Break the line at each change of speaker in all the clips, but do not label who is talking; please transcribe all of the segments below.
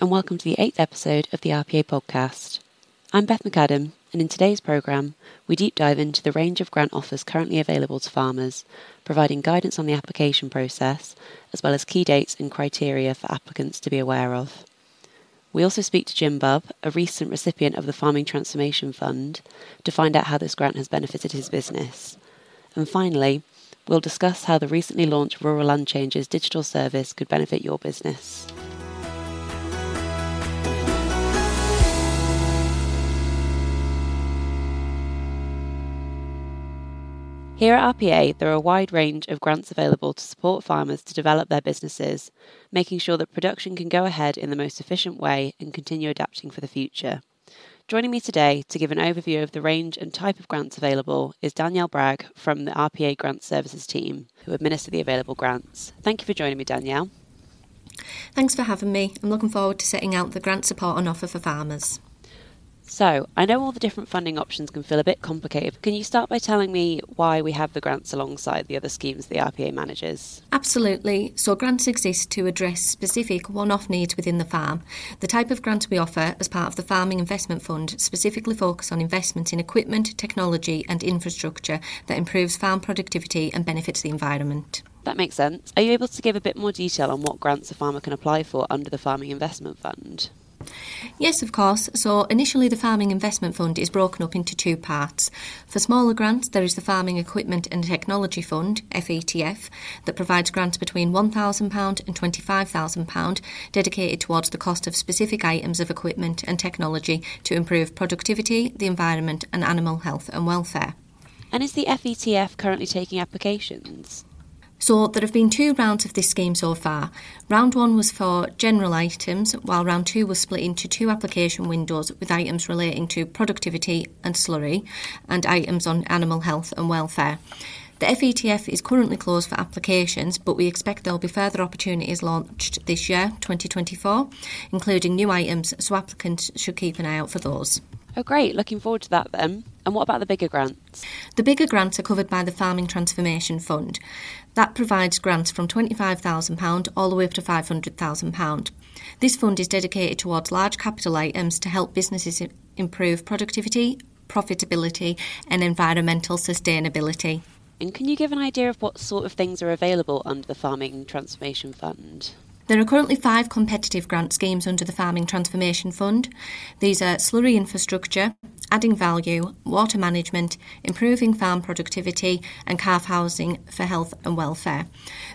and welcome to the eighth episode of the RPA podcast. I'm Beth McAdam, and in today's programme, we deep dive into the range of grant offers currently available to farmers, providing guidance on the application process, as well as key dates and criteria for applicants to be aware of. We also speak to Jim Bubb, a recent recipient of the Farming Transformation Fund, to find out how this grant has benefited his business. And finally, we'll discuss how the recently launched Rural Land Changes digital service could benefit your business. Here at RPA, there are a wide range of grants available to support farmers to develop their businesses, making sure that production can go ahead in the most efficient way and continue adapting for the future. Joining me today to give an overview of the range and type of grants available is Danielle Bragg from the RPA Grant Services team, who administer the available grants. Thank you for joining me, Danielle.
Thanks for having me. I'm looking forward to setting out the grant support on offer for farmers.
So, I know all the different funding options can feel a bit complicated. Can you start by telling me why we have the grants alongside the other schemes the RPA manages?
Absolutely. So, grants exist to address specific one off needs within the farm. The type of grant we offer as part of the Farming Investment Fund specifically focus on investment in equipment, technology, and infrastructure that improves farm productivity and benefits the environment.
That makes sense. Are you able to give a bit more detail on what grants a farmer can apply for under the Farming Investment Fund?
Yes, of course. So initially, the Farming Investment Fund is broken up into two parts. For smaller grants, there is the Farming Equipment and Technology Fund, FETF, that provides grants between £1,000 and £25,000 dedicated towards the cost of specific items of equipment and technology to improve productivity, the environment, and animal health and welfare.
And is the FETF currently taking applications?
So there have been two rounds of this scheme so far. Round one was for general items, while round two was split into two application windows with items relating to productivity and slurry and items on animal health and welfare. The FETF is currently closed for applications, but we expect there will be further opportunities launched this year, 2024, including new items, so applicants should keep an eye out for those.
Oh, great. Looking forward to that then. And what about the bigger grants?
The bigger grants are covered by the Farming Transformation Fund. That provides grants from £25,000 all the way up to £500,000. This fund is dedicated towards large capital items to help businesses improve productivity, profitability, and environmental sustainability.
And can you give an idea of what sort of things are available under the Farming Transformation Fund?
There are currently five competitive grant schemes under the Farming Transformation Fund. These are slurry infrastructure, adding value, water management, improving farm productivity, and calf housing for health and welfare.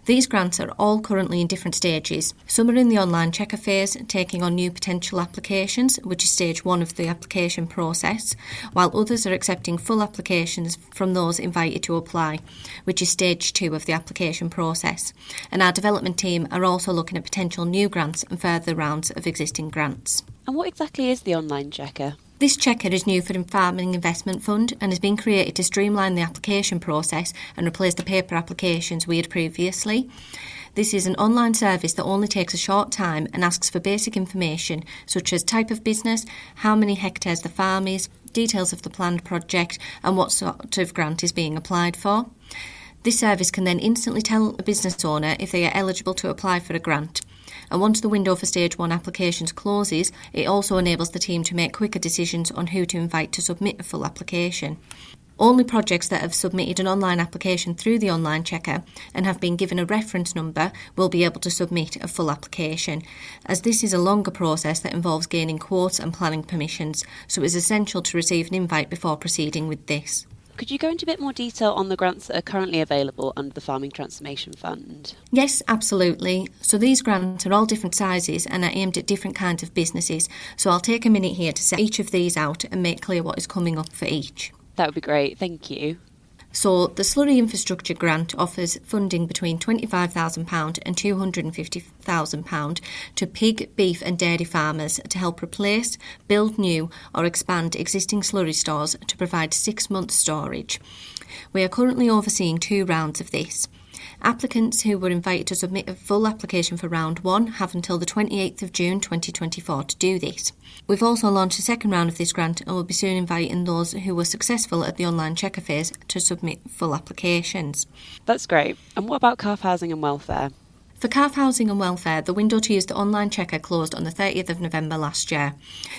These grants are all currently in different stages. Some are in the online checker phase, taking on new potential applications, which is stage one of the application process, while others are accepting full applications from those invited to apply, which is stage two of the application process. And our development team are also looking at potential new grants and further rounds of existing grants.
And what exactly is the online checker?
This checker is new for the Farming Investment Fund and has been created to streamline the application process and replace the paper applications we had previously. This is an online service that only takes a short time and asks for basic information such as type of business, how many hectares the farm is, details of the planned project, and what sort of grant is being applied for. This service can then instantly tell a business owner if they are eligible to apply for a grant. And once the window for Stage 1 applications closes, it also enables the team to make quicker decisions on who to invite to submit a full application. Only projects that have submitted an online application through the online checker and have been given a reference number will be able to submit a full application, as this is a longer process that involves gaining quotes and planning permissions, so it is essential to receive an invite before proceeding with this.
Could you go into a bit more detail on the grants that are currently available under the Farming Transformation Fund?
Yes, absolutely. So these grants are all different sizes and are aimed at different kinds of businesses. So I'll take a minute here to set each of these out and make clear what is coming up for each.
That would be great. Thank you.
So, the Slurry Infrastructure Grant offers funding between £25,000 and £250,000 to pig, beef, and dairy farmers to help replace, build new, or expand existing slurry stores to provide six months storage. We are currently overseeing two rounds of this. Applicants who were invited to submit a full application for round one have until the 28th of June 2024 to do this. We've also launched a second round of this grant and will be soon inviting those who were successful at the online checker phase to submit full applications.
That's great. And what about calf housing and welfare?
For calf housing and welfare, the window to use the online checker closed on the 30th of November last year.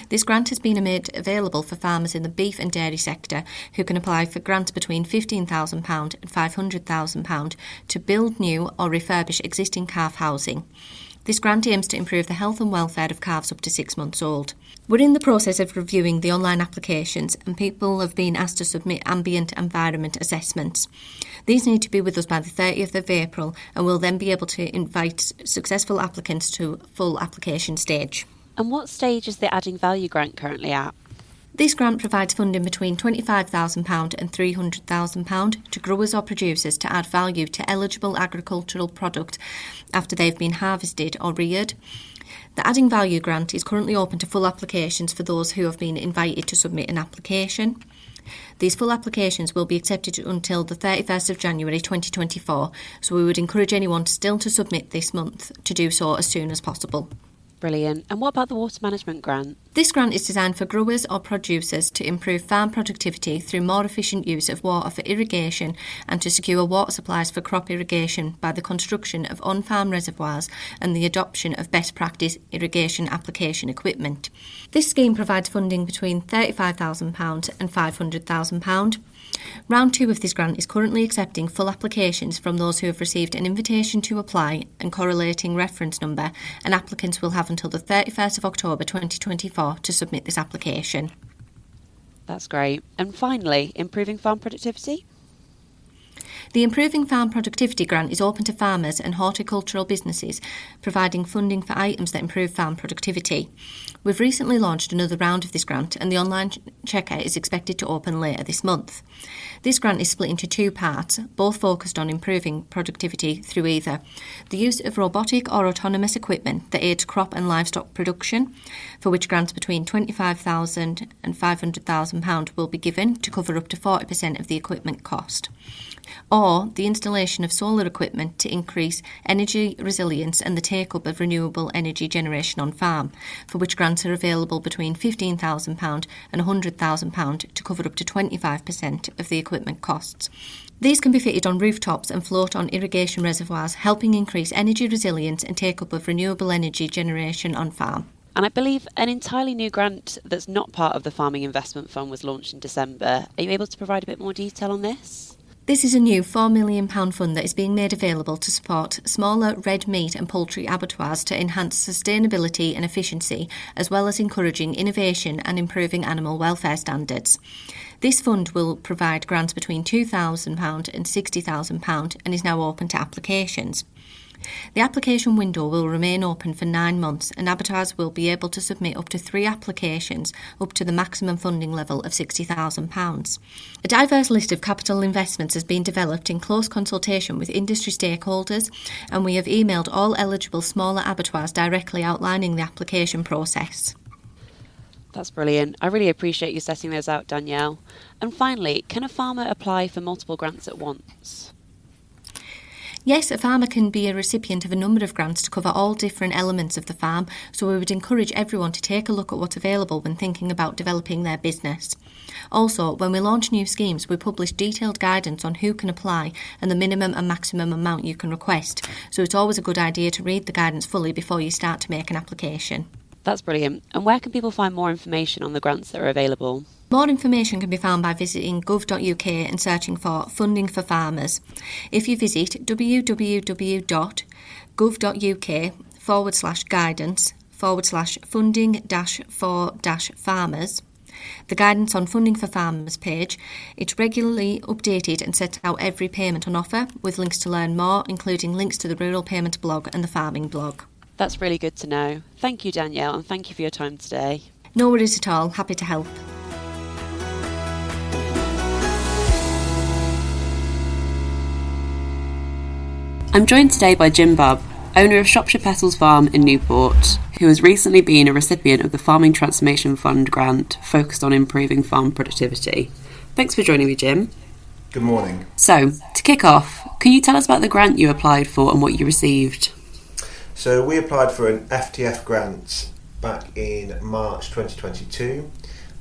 This grant has been made available for farmers in the beef and dairy sector who can apply for grants between £15,000 and £500,000 to build new or refurbish existing calf housing. This grant aims to improve the health and welfare of calves up to six months old. We're in the process of reviewing the online applications, and people have been asked to submit ambient environment assessments. These need to be with us by the 30th of April, and we'll then be able to invite successful applicants to full application stage.
And what stage is the Adding Value grant currently at?
This grant provides funding between £25,000 and £300,000 to growers or producers to add value to eligible agricultural product after they've been harvested or reared. The Adding Value grant is currently open to full applications for those who have been invited to submit an application. These full applications will be accepted until the 31st of January 2024, so we would encourage anyone still to submit this month to do so as soon as possible.
Brilliant. And what about the water management grant?
This grant is designed for growers or producers to improve farm productivity through more efficient use of water for irrigation and to secure water supplies for crop irrigation by the construction of on farm reservoirs and the adoption of best practice irrigation application equipment. This scheme provides funding between £35,000 and £500,000. Round two of this grant is currently accepting full applications from those who have received an invitation to apply and correlating reference number, and applicants will have until the 31st of October 2024 to submit this application.
That's great. And finally, improving farm productivity?
The Improving Farm Productivity Grant is open to farmers and horticultural businesses, providing funding for items that improve farm productivity. We've recently launched another round of this grant, and the online checker is expected to open later this month. This grant is split into two parts, both focused on improving productivity through either the use of robotic or autonomous equipment that aids crop and livestock production, for which grants between £25,000 and £500,000 will be given to cover up to 40% of the equipment cost or the installation of solar equipment to increase energy resilience and the take up of renewable energy generation on farm, for which grants are available between £15,000 and £100,000 to cover up to 25% of the equipment costs. These can be fitted on rooftops and float on irrigation reservoirs, helping increase energy resilience and take up of renewable energy generation on farm.
And I believe an entirely new grant that's not part of the Farming Investment Fund was launched in December. Are you able to provide a bit more detail on this?
This is a new £4 million fund that is being made available to support smaller red meat and poultry abattoirs to enhance sustainability and efficiency, as well as encouraging innovation and improving animal welfare standards. This fund will provide grants between £2,000 and £60,000 and is now open to applications. The application window will remain open for nine months and abattoirs will be able to submit up to three applications up to the maximum funding level of £60,000. A diverse list of capital investments has been developed in close consultation with industry stakeholders and we have emailed all eligible smaller abattoirs directly outlining the application process.
That's brilliant. I really appreciate you setting those out, Danielle. And finally, can a farmer apply for multiple grants at once?
Yes, a farmer can be a recipient of a number of grants to cover all different elements of the farm, so we would encourage everyone to take a look at what's available when thinking about developing their business. Also, when we launch new schemes, we publish detailed guidance on who can apply and the minimum and maximum amount you can request, so it's always a good idea to read the guidance fully before you start to make an application.
That's brilliant. And where can people find more information on the grants that are available?
More information can be found by visiting gov.uk and searching for Funding for Farmers. If you visit www.gov.uk forward slash guidance forward slash funding dash for dash farmers, the Guidance on Funding for Farmers page, it's regularly updated and sets out every payment on offer with links to learn more, including links to the Rural Payment blog and the Farming blog.
That's really good to know. Thank you, Danielle, and thank you for your time today.
No worries at all. Happy to help.
I'm joined today by Jim Bubb, owner of Shropshire Petals Farm in Newport, who has recently been a recipient of the Farming Transformation Fund grant focused on improving farm productivity. Thanks for joining me, Jim.
Good morning.
So, to kick off, can you tell us about the grant you applied for and what you received?
So, we applied for an FTF grant back in March 2022.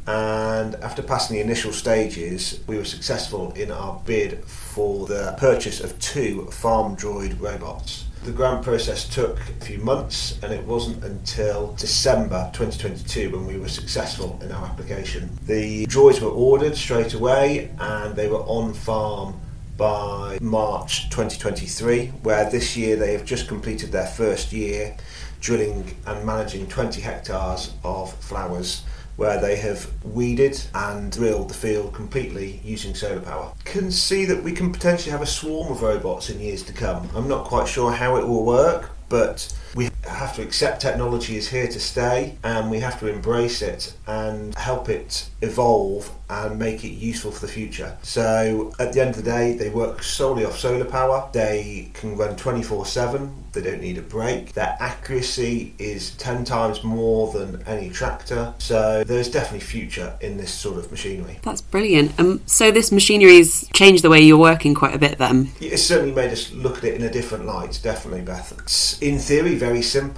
and after passing the initial stages, we were successful in our bid for the purchase of two Farm Droid robots. The grant process took a few months, and it wasn't until December 2022 when we were successful in our application. The droids were ordered straight away, and they were on farm by March 2023, where this year they have just completed their first year drilling and managing 20 hectares of flowers where they have weeded and drilled the field completely using solar power. Can see that we can potentially have a swarm of robots in years to come. I'm not quite sure how it will work, but we have to accept technology is here to stay and we have to embrace it and help it evolve and make it useful for the future. So at the end of the day, they work solely off solar power. They can run 24 7. They don't need a break. Their accuracy is 10 times more than any tractor. So there's definitely future in this sort of machinery.
That's brilliant. Um, so this machinery's changed the way you're working quite a bit then?
It's certainly made us look at it in a different light, definitely, Beth. It's in theory very simple.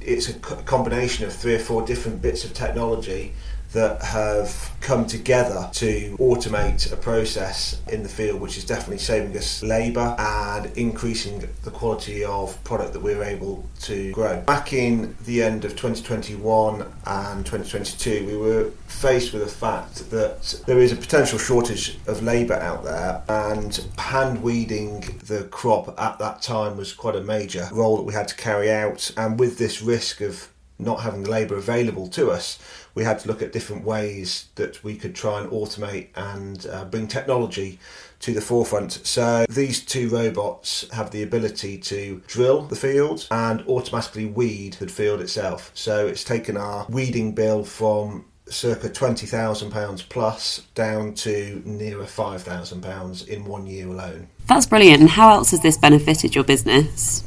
It's a combination of three or four different bits of technology that have come together to automate a process in the field which is definitely saving us labour and increasing the quality of product that we're able to grow. Back in the end of 2021 and 2022 we were faced with the fact that there is a potential shortage of labour out there and hand weeding the crop at that time was quite a major role that we had to carry out and with this risk of not having the labour available to us we had to look at different ways that we could try and automate and uh, bring technology to the forefront. So these two robots have the ability to drill the field and automatically weed the field itself. So it's taken our weeding bill from circa £20,000 plus down to nearer £5,000 in one year alone.
That's brilliant. And how else has this benefited your business?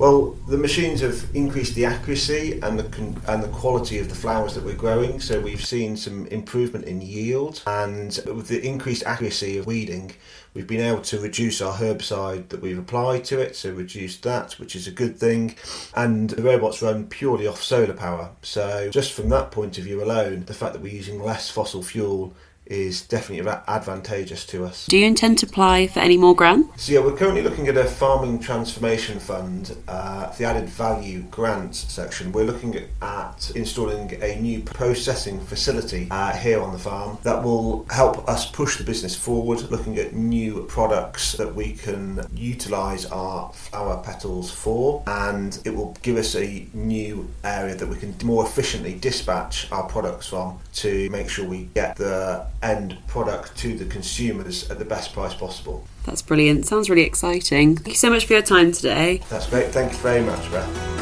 Well, the machines have increased the accuracy and the con- and the quality of the flowers that we're growing. So we've seen some improvement in yield, and with the increased accuracy of weeding, we've been able to reduce our herbicide that we've applied to it. So reduce that, which is a good thing. And the robots run purely off solar power. So just from that point of view alone, the fact that we're using less fossil fuel is definitely advantageous to us.
Do you intend to apply for any more grants?
So yeah, we're currently looking at a farming transformation fund, uh, the added value grants section. We're looking at installing a new processing facility uh, here on the farm that will help us push the business forward, looking at new products that we can utilise our flower petals for, and it will give us a new area that we can more efficiently dispatch our products from to make sure we get the end product to the consumers at the best price possible.
That's brilliant. Sounds really exciting. Thank you so much for your time today.
That's great. Thank you very much, Beth.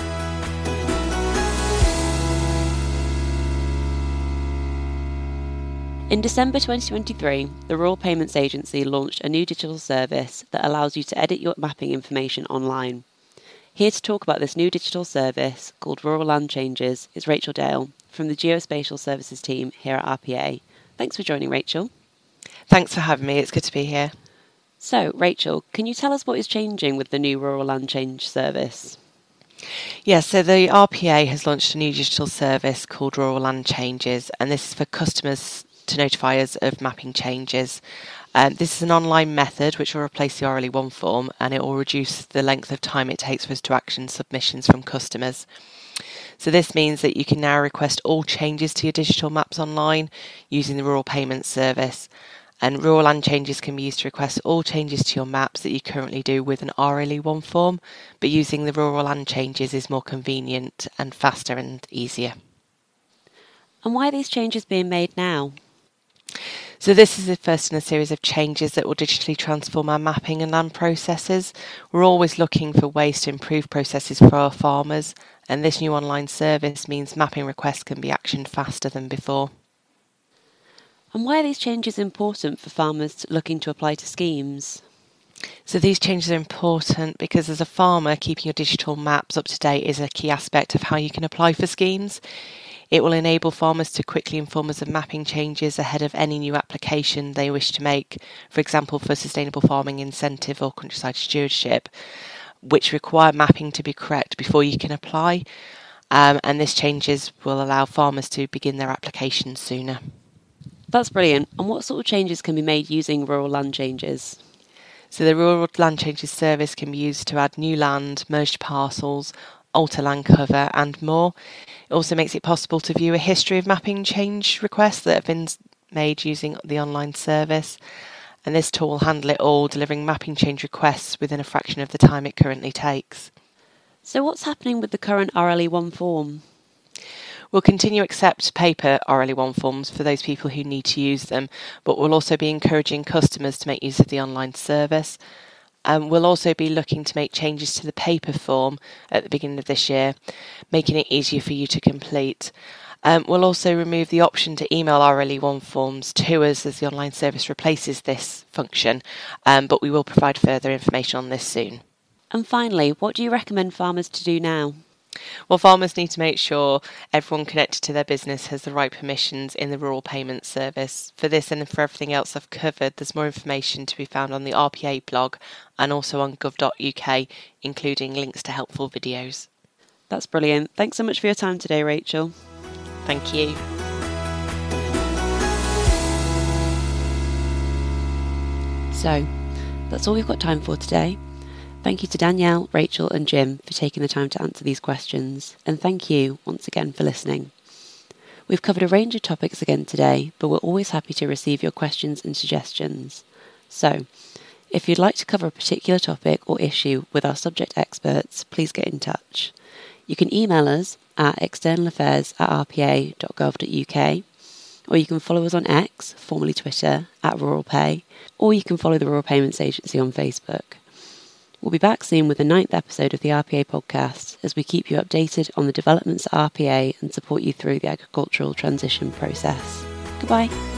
In December 2023, the Rural Payments Agency launched a new digital service that allows you to edit your mapping information online. Here to talk about this new digital service called Rural Land Changes is Rachael Dale from the Geospatial Services team here at RPA. Thanks for joining, Rachael.
Thanks for having me. It's good to be here.
So, Rachael, can you tell us what is changing with the new Rural Land Change service?
Yes, yeah, so the RPA has launched a new digital service called Rural Land Changes, and this is for customers to notify us of mapping changes. Um, this is an online method which will replace the RLE1 form and it will reduce the length of time it takes for us to action submissions from customers. So this means that you can now request all changes to your digital maps online using the Rural Payments Service. And rural land changes can be used to request all changes to your maps that you currently do with an RLE1 form, but using the rural land changes is more convenient and faster and easier.
And why are these changes being made now?
So this is the first in a series of changes that will digitally transform our mapping and land processes. We're always looking for ways to improve processes for our farmers, and this new online service means mapping requests can be actioned faster than before.
And why are these changes important for farmers looking to apply to schemes?
So these changes are important because as a farmer, keeping your digital maps up to date is a key aspect of how you can apply for schemes. It will enable farmers to quickly inform us of mapping changes ahead of any new application they wish to make, for example, for sustainable farming incentive or countryside stewardship, which require mapping to be correct before you can apply. Um, and this changes will allow farmers to begin their applications sooner.
That's brilliant. And what sort of changes can be made using rural land changes?
So the Rural Land Changes Service can be used to add new land, merged parcels, alter land cover, and more. It also makes it possible to view a history of mapping change requests that have been made using the online service. And this tool will handle it all, delivering mapping change requests within a fraction of the time it currently takes.
So, what's happening with the current RLE1 form?
We'll continue to accept paper RLE1 forms for those people who need to use them, but we'll also be encouraging customers to make use of the online service. Um, we'll also be looking to make changes to the paper form at the beginning of this year, making it easier for you to complete. Um, we'll also remove the option to email RLE1 forms to us as the online service replaces this function, um, but we will provide further information on this soon.
And finally, what do you recommend farmers to do now?
Well, farmers need to make sure everyone connected to their business has the right permissions in the Rural Payment Service. For this and for everything else I've covered, there's more information to be found on the RPA blog and also on gov.uk, including links to helpful videos.
That's brilliant. Thanks so much for your time today, Rachael.
Thank you.
So, that's all we've got time for today. Thank you to Danielle, Rachael, and Jim for taking the time to answer these questions, and thank you once again for listening. We've covered a range of topics again today, but we're always happy to receive your questions and suggestions. So, if you'd like to cover a particular topic or issue with our subject experts, please get in touch. You can email us at externalaffairs at rpa.gov.uk, or you can follow us on X, formerly Twitter, at RuralPay, or you can follow the Rural Payments Agency on Facebook. We'll be back soon with the ninth episode of the RPA podcast as we keep you updated on the developments at RPA and support you through the agricultural transition process. Goodbye.